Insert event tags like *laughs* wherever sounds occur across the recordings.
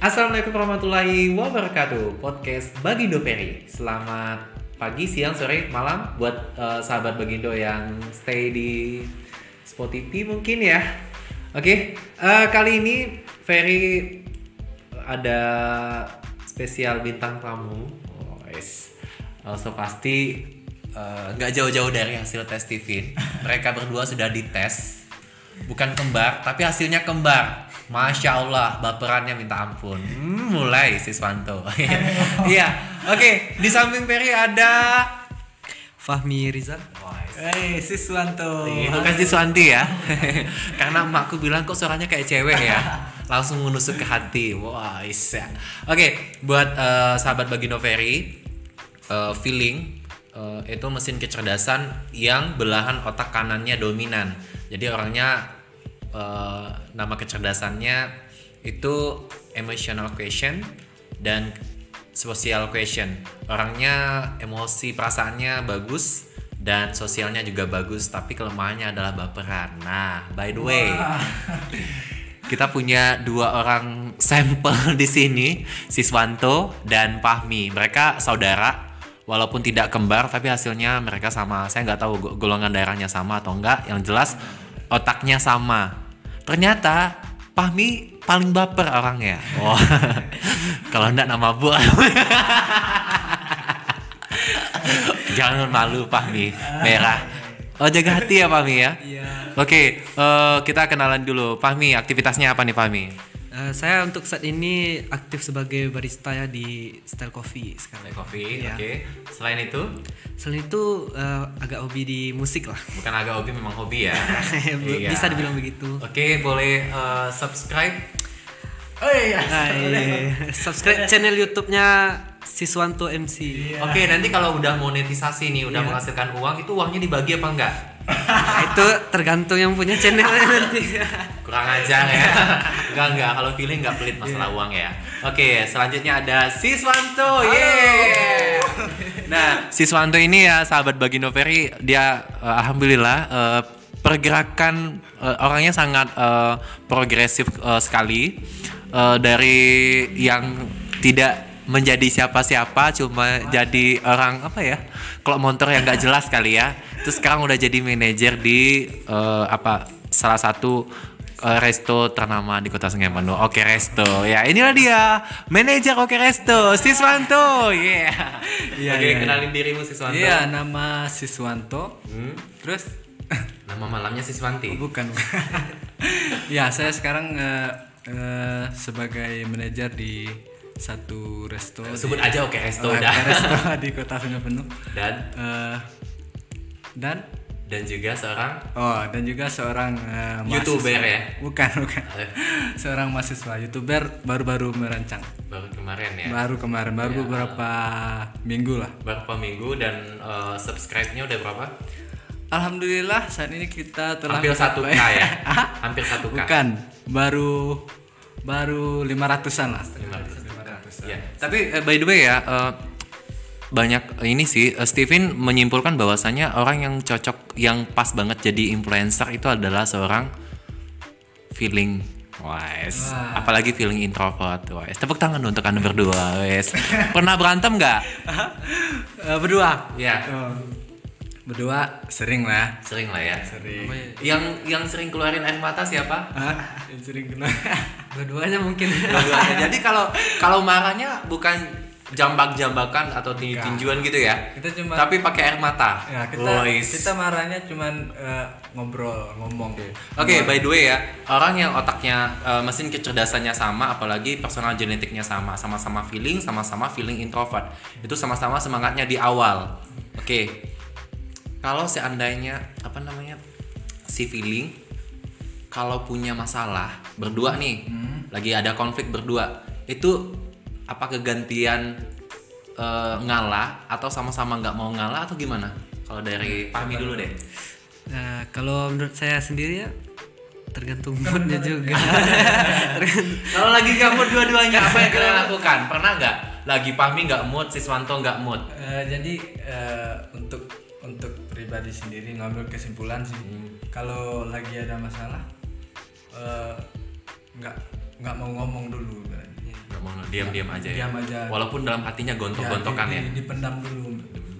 Assalamualaikum warahmatullahi wabarakatuh. Podcast Bagindo Ferry. Selamat pagi, siang, sore, malam buat eh, sahabat Bagindo yang stay di Spotify mungkin ya. Oke, eh, kali ini Ferry ada spesial bintang tamu. Oh, yes. Eh, so pasti nggak jauh-jauh dari hasil tes TV. Mereka berdua sudah dites bukan kembar tapi hasilnya kembar. Masya Allah baperannya minta ampun. Hmm, mulai Siswanto *laughs* iya oke di samping Peri ada Fahmi Rizal. Hei, Siswanto. itu kan Siswanti ya. *laughs* Karena emakku bilang kok suaranya kayak cewek ya? *laughs* Langsung menusuk ke hati. Wah isa oke buat eh, sahabat Bagino Ferry eh, feeling eh, itu mesin kecerdasan yang belahan otak kanannya dominan. Jadi orangnya eh, nama kecerdasannya itu emotional question dan social question. Orangnya emosi perasaannya bagus dan sosialnya juga bagus tapi kelemahannya adalah baperan. Nah by the way kita punya dua orang sampel di sini Siswanto dan Pahmi mereka saudara walaupun tidak kembar tapi hasilnya mereka sama. Saya nggak tahu go- golongan darahnya sama atau enggak yang jelas otaknya sama. Ternyata Pahmi paling baper orangnya. Oh *laughs* kalau enggak nama bu. *laughs* Jangan malu Pahmi. Merah. Oh jaga hati ya Pahmi ya? Iya. oke eh, kita kenalan dulu. Pahmi aktivitasnya apa nih Pahmi Eh, saya untuk saat ini aktif sebagai barista ya di Style Coffee sekarang. kopi Iya. oke selain itu Selain itu eh, agak hobi di musik lah. bukan agak hobi memang hobi ya *laughs* Iya. Bisa dibilang begitu. Oke, boleh eh, subscribe. Oh iya. Nah, iya. Subscribe channel YouTube-nya Siswanto MC. Oke, nanti kalau udah monetisasi nih, udah menghasilkan uang, itu uangnya dibagi apa enggak? Nah, itu tergantung yang punya channelnya nanti. Kurang ajar ya. *laughs* enggak enggak, kalau feeling enggak pelit masalah uang ya. Oke, selanjutnya ada Siswanto. Yeay. Nah, Siswanto ini ya sahabat Bagino Ferry, dia eh, alhamdulillah eh, pergerakan eh, orangnya sangat eh, progresif eh, sekali Eh, dari yang tidak menjadi siapa-siapa cuma jadi orang apa ya kalau motor yang nggak jelas kali ya terus sekarang udah jadi manajer di eh, apa salah satu resto ternama di kota Sungai Bandung. Oke Resto. Ya inilah dia. Manajer Oke Resto. Siswanto. Yeah. Iya, oke iya, kenalin dirimu Siswanto. Iya, nama Siswanto. Hmm, Terus? *laughs* Nama malamnya Siswanti? Bukan. *laughs* ya, saya sekarang eh, eh, sebagai manajer di satu resto. sebut di- aja Oke Resto Oh, resto *laughs* di Kota Sungai Penuh. dan? Eh, dan dan juga seorang oh, dan juga seorang eh, YouTuber mahasiswa. ya? Bukan, bukan. *laughs* Seorang mahasiswa YouTuber baru-baru merancang. baru kemarin ya Baru kemarin, baru Ya. beberapa minggu lah. berapa minggu dan eh, subscribe-nya udah berapa? Alhamdulillah saat ini kita telah Hampir satu k ya? *laughs* Hampir satu k. Bukan, baru baru 500-an lah. 500. 500-an. Ya. Tapi eh, by the way ya eh, banyak ini sih eh, Steven menyimpulkan bahwasanya orang yang cocok yang pas banget jadi influencer itu adalah seorang feeling Wes, apalagi feeling introvert, wes. Tepuk tangan untuk anda berdua, wes. Pernah berantem nggak? *laughs* Eh, berdua. Ya, Oh, berdua sering lah. sering lah ya. Sering. Yang yang sering keluarin air mata siapa? Hah? sering kena. Dua-duanya mungkin. Dua-duanya. Jadi kalau kalau marahnya bukan jambak-jambakan atau tinju-tinjuan gitu ya. Kita cuma Tapi pakai air mata. ya kita Wes. kita marahnya cuman eh, ngobrol, ngomong. Oke, by the way ya, orang yang otaknya eh, mesin kecerdasannya sama, apalagi personal genetiknya sama, sama-sama feeling, sama-sama feeling introvert, itu sama-sama semangatnya di awal. Oke, kalau seandainya apa namanya si feeling, kalau punya masalah berdua nih, lagi ada konflik berdua, itu apa kegantian eh, ngalah atau sama-sama nggak mau ngalah atau gimana? Kalau dari Pahmi dulu deh. Nah, kalau menurut saya sendiri ya tergantung moodnya *laughs* juga. *laughs* Kalau lagi nggak mood dua-duanya apa yang kalian lakukan? Pernah nggak? Lagi Pahmi nggak mood, Siswanto nggak mood. Eh, jadi eh, untuk untuk pribadi sendiri ngambil kesimpulan sih kalau lagi ada masalah eh, nggak nggak mau ngomong dulu. Nggak nggak mau diam-diam aja ya. Diam aja. Walaupun dalam hatinya gontok-gontokan di- ya. di- dipendam dulu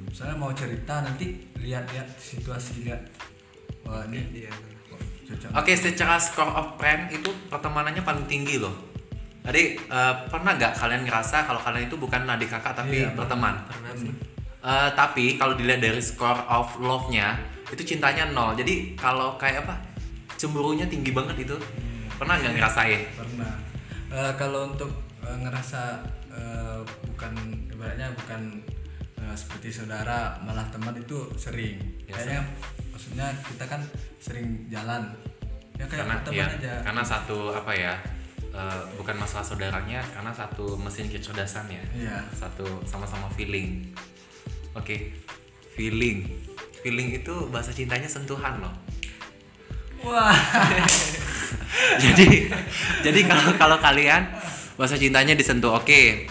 misalnya mau cerita nanti lihat-lihat situasi lihat wah ini Iya. cocok Oke, secara score of friend itu pertemanannya paling tinggi loh. Tadi eh, pernah nggak kalian ngerasa kalau kalian itu bukan adik kakak tapi Iya, berteman? Pernah sih. Eh, tapi kalau dilihat dari score of love-nya itu cintanya nol. Jadi kalau kayak apa cemburunya tinggi banget itu. Pernah nggak ngerasain? pernah Eh, kalau untuk eh, ngerasa eh, bukan ibaratnya bukan eh, seperti saudara malah teman itu sering Ya, kayaknya maksudnya kita kan sering jalan ya kayak Karena teman ya, aja karena satu apa ya? eh, bukan masalah saudaranya karena satu mesin kecerdasan ya. Iya. Satu sama-sama feeling. Oke. Feeling. Feeling itu bahasa cintanya sentuhan loh. wah *laughs* *laughs* jadi jadi kalau kalau kalian bahasa cintanya disentuh oke.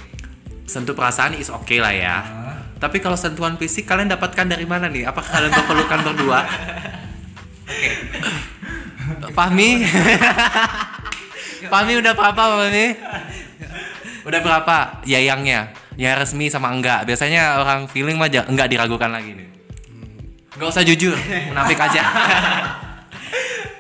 Sentuh perasaan is oke lah ya. Tapi kalau sentuhan fisik kalian dapatkan dari mana nih? Apakah kalian berpelukan berdua? Oke. Fahmi? *laughs* Fahmi udah berapa Fahmi? Udah berapa? Yayangnya? Yang resmi sama enggak? Biasanya orang feeling mah ja- enggak diragukan lagi nih. Nggak usah jujur munafik aja *laughs*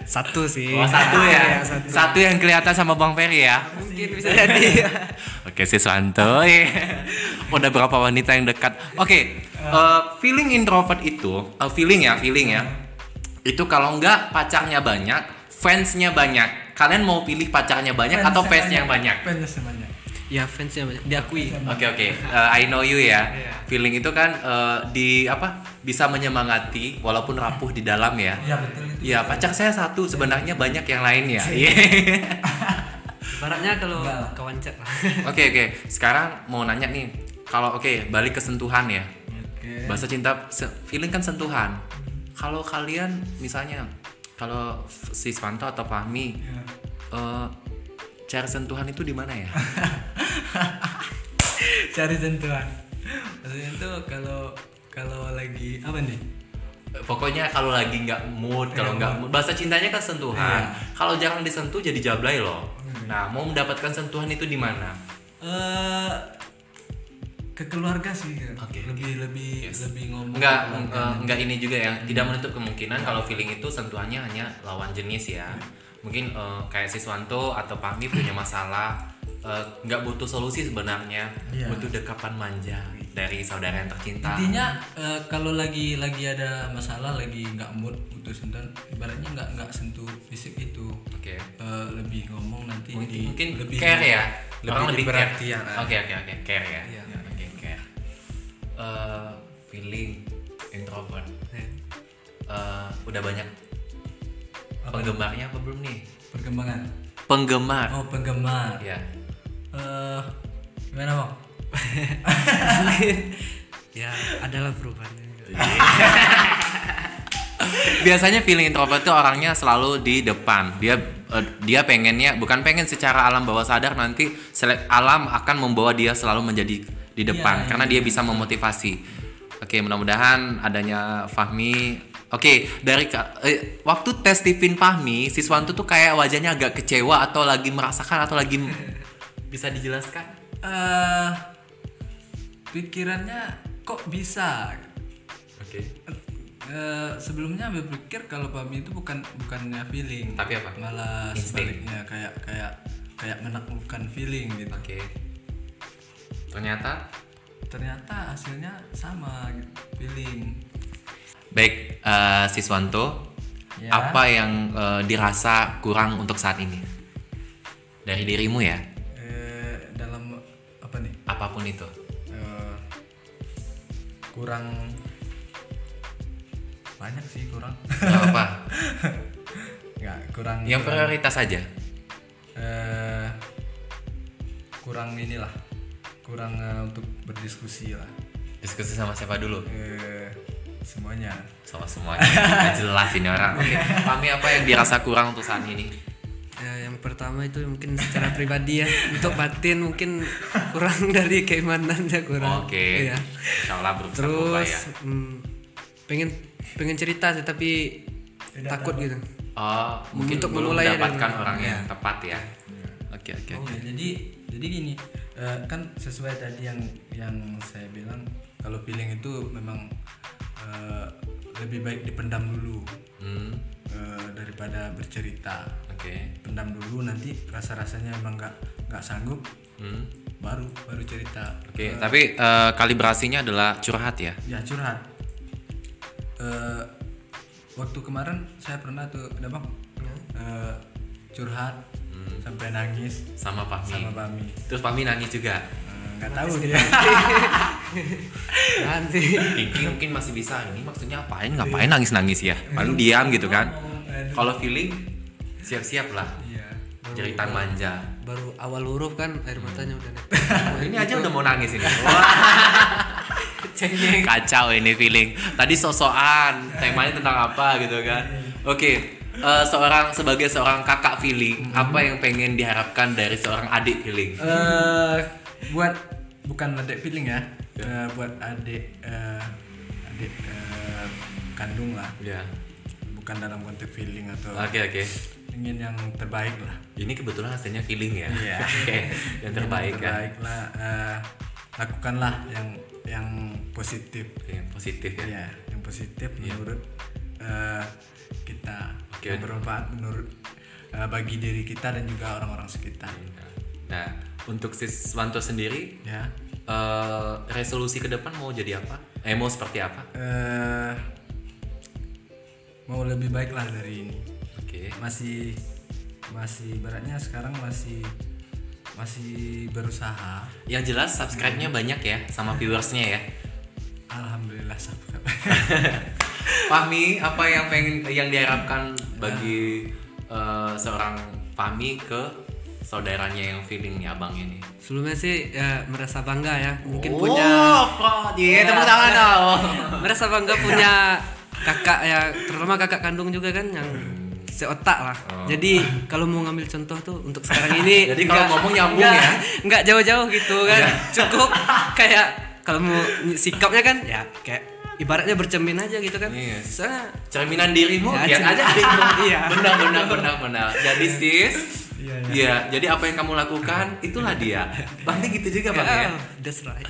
Satu sih. Oh satu ya, Iya, satu. satu yang kelihatan sama Bang Ferry ya. Mungkin bisa jadi. *laughs* Oke Siswanto, iya. udah berapa wanita yang dekat? Oke, eh, feeling introvert itu, eh, feeling ya, feeling ya. Itu kalau nggak pacarnya banyak, fansnya banyak. Kalian mau pilih pacarnya banyak atau fansnya yang banyak? fansnya banyak ya fansnya banyak. Diakui. Oke oke, Eh, I know you ya. Iya. Feeling itu kan eh, di apa? Bisa menyemangati walaupun rapuh di dalam ya. iya betul itu Iya, pacar saya satu, sebenarnya banyak yang lain ya. Iya. Baratnya kalau kawan chat lah. Oke oke, sekarang mau nanya nih, kalau oke balik ke sentuhan ya, oke bahasa cinta feeling kan sentuhan. Kalau kalian misalnya, kalau si Swanto atau Fahmi, Iya. eh, cara sentuhan itu di mana ya? *laughs* *laughs* cari sentuhan maksudnya tuh kalau kalau lagi apa nih Pokoknya kalau lagi nggak mood, kalau nggak mood, bahasa cintanya kan sentuhan. Iya. Kalau jangan disentuh jadi jablay loh. Nah, mau mendapatkan sentuhan itu di mana? eh ke keluarga sih Oke, lebih lebih Yes. lebih ngomong keluarga. enggak ini juga ya. Tidak menutup kemungkinan kalau feeling itu sentuhannya hanya lawan jenis ya. Mungkin eh, kayak Siswanto atau Pahmi punya masalah eh, nggak butuh solusi sebenarnya, Iya. butuh dekapan manja dari saudara yang tercinta. intinya eh, kalau lagi lagi ada masalah lagi nggak mood putus sentuhan ibaratnya nggak nggak sentuh fisik itu Oke. Eh, lebih ngomong nanti Mungkin, di- mungkin lebih care ya. lebih Orang lebih care. perhatian Oke oke oke care ya. Iya. Oke care. Eh, feeling introvert. Eh, udah banyak Apa? penggemarnya apa belum nih? perkembangan Penggemar. oh penggemar. Ya. eh gimana bang? *laughs* Ya adalah perubahannya. *laughs* biasanya feeling introvert tuh orangnya selalu di depan. Dia eh, dia pengennya bukan pengen secara alam bawah sadar nanti selek alam akan membawa dia selalu menjadi di depan. Iya, karena dia bisa memotivasi. Oke mudah-mudahan adanya Fahmi oke dari ka- eh, waktu tes Stephen Fahmi siswanto tuh kayak wajahnya agak kecewa atau lagi merasakan atau lagi *laughs* bisa dijelaskan? Eh pikirannya kok bisa? Oke. Eh, sebelumnya berpikir kalau pahmi itu bukan bukannya feeling Tapi apa? malah Insting. sebaliknya kayak kayak kayak menaklukkan feeling gitu. Oke. Ternyata? Ternyata hasilnya sama gitu, feeling Baik, eh, Siswanto, Ya. apa yang eh, dirasa kurang untuk saat ini dari dirimu ya, eh, dalam apa nih apa pun itu. Eh, kurang banyak sih kurang Gak apa, *laughs* nggak kurang yang kurang, prioritas saja. eh, kurang inilah kurang eh, untuk berdiskusi lah Diskusi sama siapa dulu? eh, semuanya Sama semuanya. Nggak jelas ini orang. Oke, Kami apa yang dirasa kurang untuk saat ini? Ya, yang pertama itu mungkin secara pribadi ya untuk batin mungkin kurang *laughs* dari keimanannya kurang. Oke, Iya. Insya Allah berusaha berubah Terus ya. hmm, pengen pengen cerita sih tapi takut gitu. Oh, mungkin Untuk belum memulai mendapatkan dari- orang ya. yang tepat ya. Oke oke. Oh, ya, jadi jadi gini eh, kan sesuai tadi yang yang saya bilang kalau feeling itu memang eh, lebih baik dipendam dulu. Hmm, eh, daripada bercerita. Oke. pendam dulu nanti rasa rasanya emang nggak nggak sanggup. Hmm. baru baru cerita. Oke, tapi eh, kalibrasinya adalah curhat ya. ya curhat. Eh, waktu kemarin saya pernah tuh ada bang? Eh, curhat sampai nangis. Sama Fahmi. sama Bami Terus Fahmi nangis juga. Nggak tahu dia *laughs* nanti Kiki mungkin masih bisa. Ini maksudnya apain? Ngapain nangis-nangis ya? Paling diam gitu kan. Kalau feeling siap-siap lah. iya Jeritan manja. baru awal huruf kan air matanya udah netes *laughs* Ini aja udah mau nangis ini. *laughs* Cengeng. Kacau ini feeling. Tadi sosokan, temanya tentang apa gitu kan. Oke, eh, seorang sebagai seorang kakak feeling, apa yang pengen diharapkan dari seorang adik feeling? eh buat bukan adik feeling ya Eh, buat adik eh, adik eh, kandung lah Ya. bukan dalam konteks feeling atau Oke oke. ingin yang terbaik lah Ini kebetulan hasilnya feeling ya. Iya. *laughs* Oke, yang terbaik yang ya. terbaik lah eh, lakukanlah yang yang positif yang positif ya. ya yang positif menurut eh, kita Oke. yang bermanfaat menurut eh, bagi diri kita dan juga orang-orang sekitar Nah, untuk Siswanto sendiri, ya eh, resolusi ke depan mau jadi apa? Eh, mau seperti apa? eh mau lebih baik lah dari ini Oke. masih masih beratnya sekarang masih masih berusaha Yang jelas subscribe-nya banyak ya sama viewersnya ya. alhamdulillah subscribe *laughs* Fahmi, apa yang pengen yang diharapkan bagi eh, seorang Fahmi ke saudaranya yang feeling nih abang ini? sebelumnya sih ya merasa bangga ya mungkin oh, punya kok dia tepuk tangan dong. *laughs* merasa bangga punya kakak ya terutama kakak kandung juga kan yang seotak lah jadi kalau mau ngambil contoh tuh untuk sekarang ini *laughs* Jadi kalau ngomong nyambung ya? nggak jauh-jauh gitu kan *laughs* cukup kayak kalau mau sikapnya kan ya kayak ibaratnya bercermin aja gitu kan Iya. soalnya cerminan dirimu Ya, lihat cermin. aja adikmu Iya. benar benar benar benar jadi sis Iya, iya. Jadi apa yang kamu lakukan itulah dia. Pasti gitu juga bang ya? *laughs* That's right.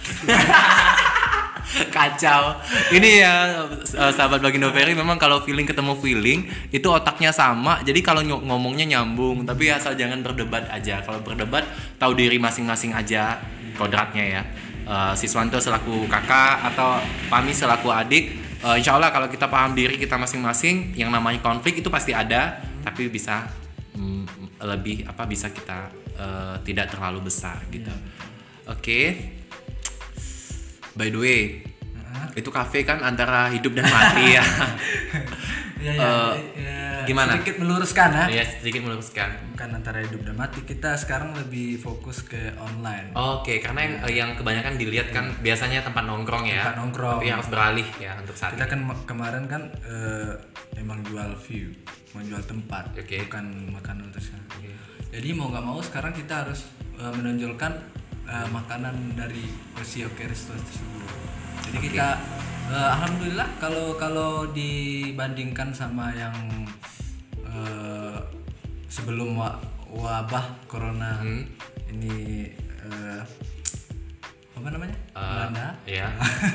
*laughs* Kacau. Ini ya eh, sahabat bagi Noveri memang kalau feeling ketemu feeling itu otaknya sama jadi kalau ny- ngomongnya nyambung tapi asal jangan berdebat aja. Kalau berdebat tahu diri masing-masing aja kodratnya ya. Eh, Siswanto selaku kakak atau Pami selaku adik eh, Insya Allah kalau kita paham diri kita masing-masing yang namanya konflik itu pasti ada tapi bisa lebih apa bisa kita eh, tidak terlalu besar gitu. Oke. By the way, itu kafe kan antara hidup dan mati ya. *laughs* ya, Eh, ya, gimana? sedikit meluruskan ya ya sedikit meluruskan. bukan antara hidup dan mati kita sekarang lebih fokus ke online Oke, karena yang, yang kebanyakan dilihat kan biasanya tempat nongkrong ya. Tempat nongkrong. Tapi harus beralih ya untuk saat kita ini. kan ma- kemarin kan eh, memang jual view menjual tempat Oke. bukan makanan terus jadi mau nggak mau sekarang kita harus eh, menonjolkan eh, makanan dari versi Oke Resto tersebut jadi kita eh, alhamdulillah kalau kalau dibandingkan sama yang eh, sebelum wa- wabah corona Hmm. ini eh, apa namanya Eh, Belanda Ya.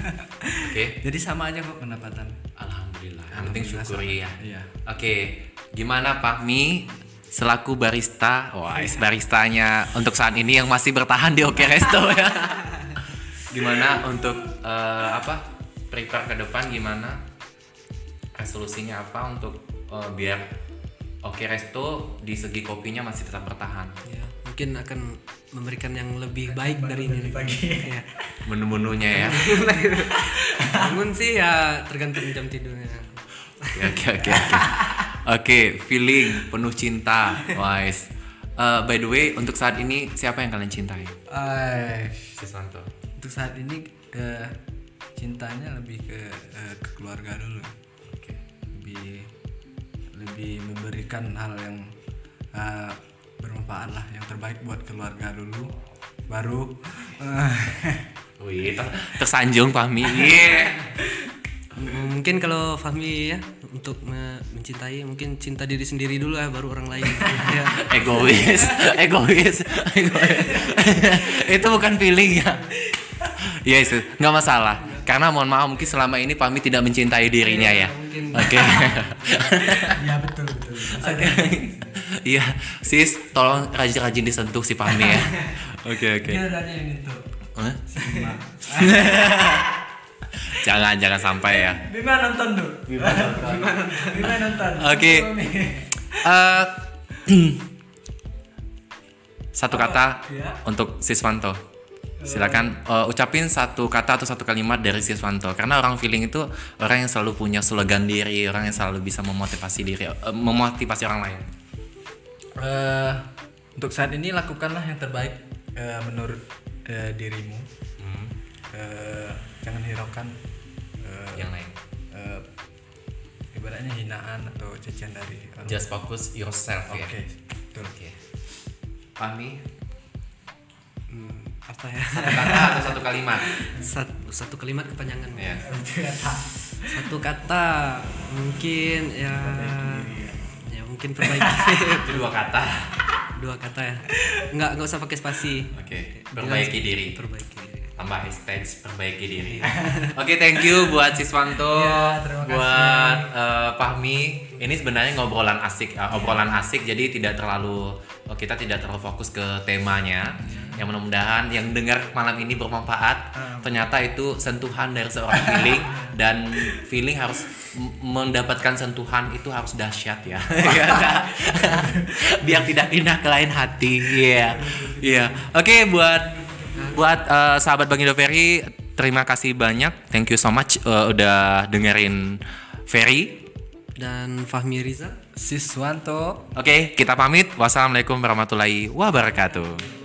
*laughs* Oke. jadi sama aja kok pendapatan. Alhamdulillah. Yang penting syukuri ya. Iya. Oke, gimana Pak Mi selaku barista? Wah, is *laughs* baristanya untuk saat ini yang masih bertahan di Oke Resto ya. *laughs* gimana untuk eh, apa? Prepare ke depan gimana? Resolusinya apa untuk eh, biar Oke Resto di segi kopinya masih tetap bertahan? ya mungkin akan memberikan yang lebih baik dari ini pagi ya. Menu-menunya ya. *laughs* bangun sih ya tergantung jam tidurnya Oke oke oke oke. Oke, feeling penuh cinta, wise. Eh, by the way, untuk saat ini siapa yang kalian cintai? Ay, Siswanto. untuk saat ini eh, cintanya lebih ke, eh, ke keluarga dulu. Lebih lebih memberikan hal yang eh, bermanfaat lah, yang terbaik buat keluarga dulu. Baru eh, Wih, ter- tersanjung Fahmi. *laughs* Iya. Mungkin kalau Fahmi ya untuk me- mencintai mungkin cinta diri sendiri dulu lah baru orang lain ya *laughs* egois egois *laughs* egois itu bukan feeling ya ya itu nggak masalah karena mohon maaf mungkin selama ini Pami tidak mencintai dirinya ya oke *laughs* Iya betul betul. iya sis tolong rajin-rajin disentuh si Pami ya *laughs* oke oke *laughs* jangan jangan sampai ya Bima nonton tuh. Bima nonton. Bima nonton. Oke. Eh, *clears throat* satu kata Ya. untuk Siswanto. Silakan eh, ucapin satu kata atau satu kalimat dari Siswanto. Karena orang feeling itu orang yang selalu punya slogan diri, orang yang selalu bisa memotivasi diri, eh, memotivasi orang lain. Eh, untuk saat ini lakukanlah yang terbaik eh, menurut eh, dirimu. Eh, jangan hiraukan eh, Yang lain. eh, ibaratnya hinaan atau cacian dari. Just focus yourself Oke, ya. betul. Oke. Pami, Hmm, apa ya satu kata atau satu kalimat? satu, satu kalimat kepanjangan Ya. satu kata mungkin ya ya mungkin perbaiki *laughs* Itu dua kata. dua kata ya nggak nggak usah pakai spasi Oke. Perbaiki diri. perbaiki diri tambah hashtag perbaiki diri. *laughs* Oke, thank you buat Siswanto, Ya, buat Fahmi. Ini sebenarnya ngobrolan asik, eh, obrolan asik. Jadi tidak terlalu eh, kita tidak terlalu fokus ke temanya. Yang mudah-mudahan yang dengar malam ini bermanfaat. Ternyata itu sentuhan dari seorang feeling *laughs* dan feeling harus mendapatkan sentuhan itu harus dahsyat ya. *laughs* Iya. Biar tidak pindah ke lain hati. Iya. Iya. Oke, buat buat eh, sahabat Bang Indo Ferry terima kasih banyak. Thank you so much eh, udah dengerin Ferry. Dan Fahmi Riza Siswanto. Oke kita pamit. Wassalamualaikum warahmatullahi wabarakatuh